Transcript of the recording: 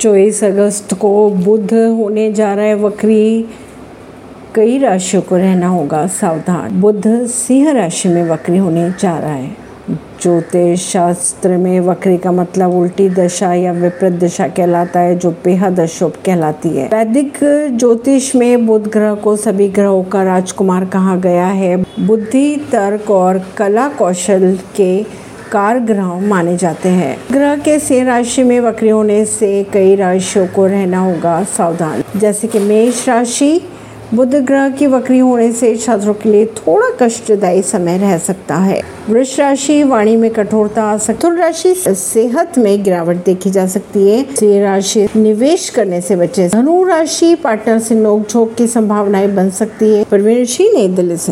चौबीस अगस्त को बुध होने जा रहा है, वक्री कई राशियों को रहना होगा, सावधान। बुध सिंह राशि में वक्री होने जा रहा है। ज्योतिष शास्त्र में वक्री का मतलब उल्टी दशा या विपरीत दशा कहलाता है, जो बेहद अशुभ कहलाती है। वैदिक ज्योतिष में बुध ग्रह को सभी ग्रहों का राजकुमार कहा गया है। बुद्धि, तर्क और कला कौशल के कार ग्रह माने जाते हैं। ग्रह के से राशि में वक्री होने से कई राशियों को रहना होगा सावधान। जैसे कि मेष राशि, बुध ग्रह की वक्री होने से छात्रों के लिए थोड़ा कष्टदायी समय रह सकता है। वृक्ष राशि, वाणी में कठोरता आ सकती है राशि सेहत में गिरावट देखी जा सकती है। सिंह राशि, निवेश करने से बचे। धनु राशि पार्टनर से नोक झोंक की संभावनाएँ बन सकती है। परवीन सिंह नई दिल्ली से।